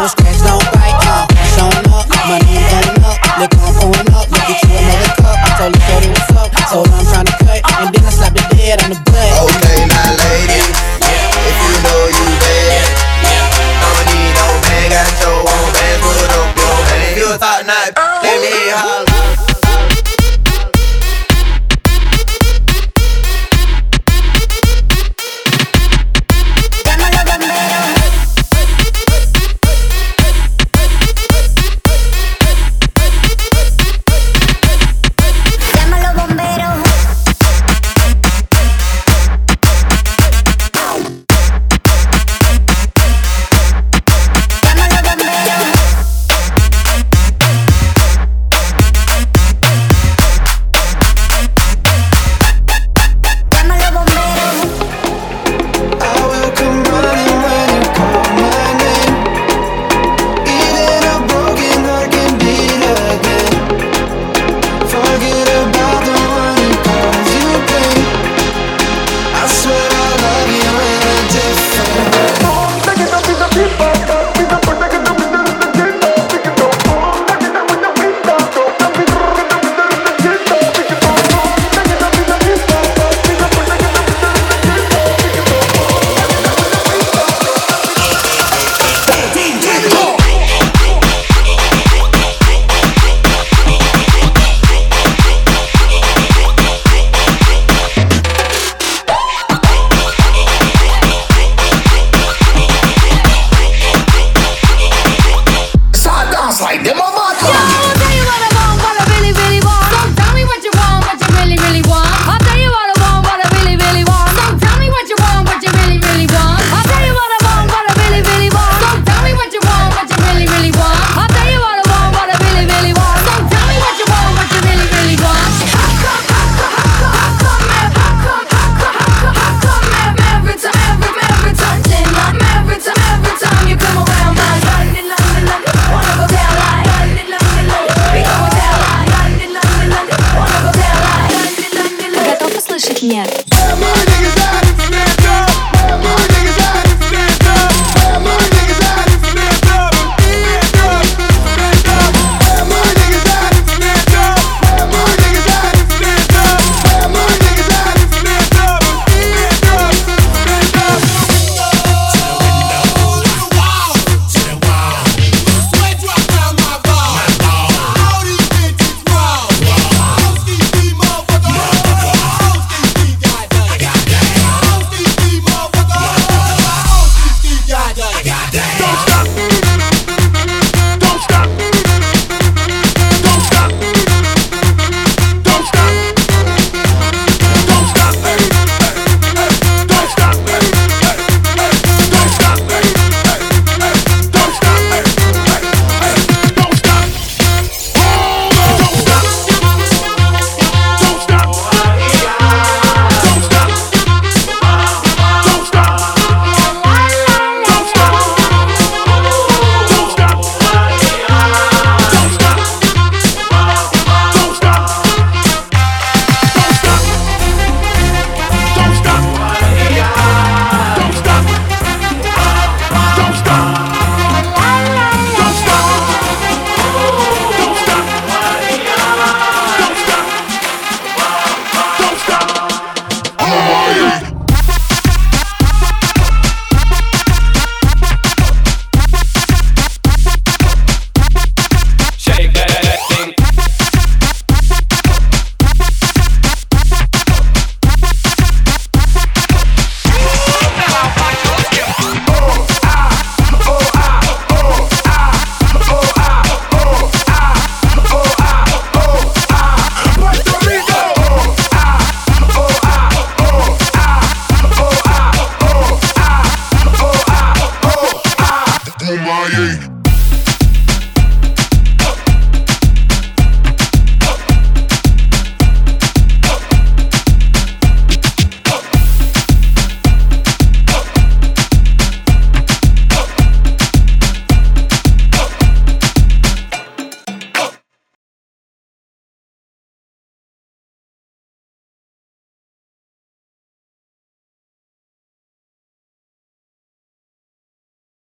Those tags,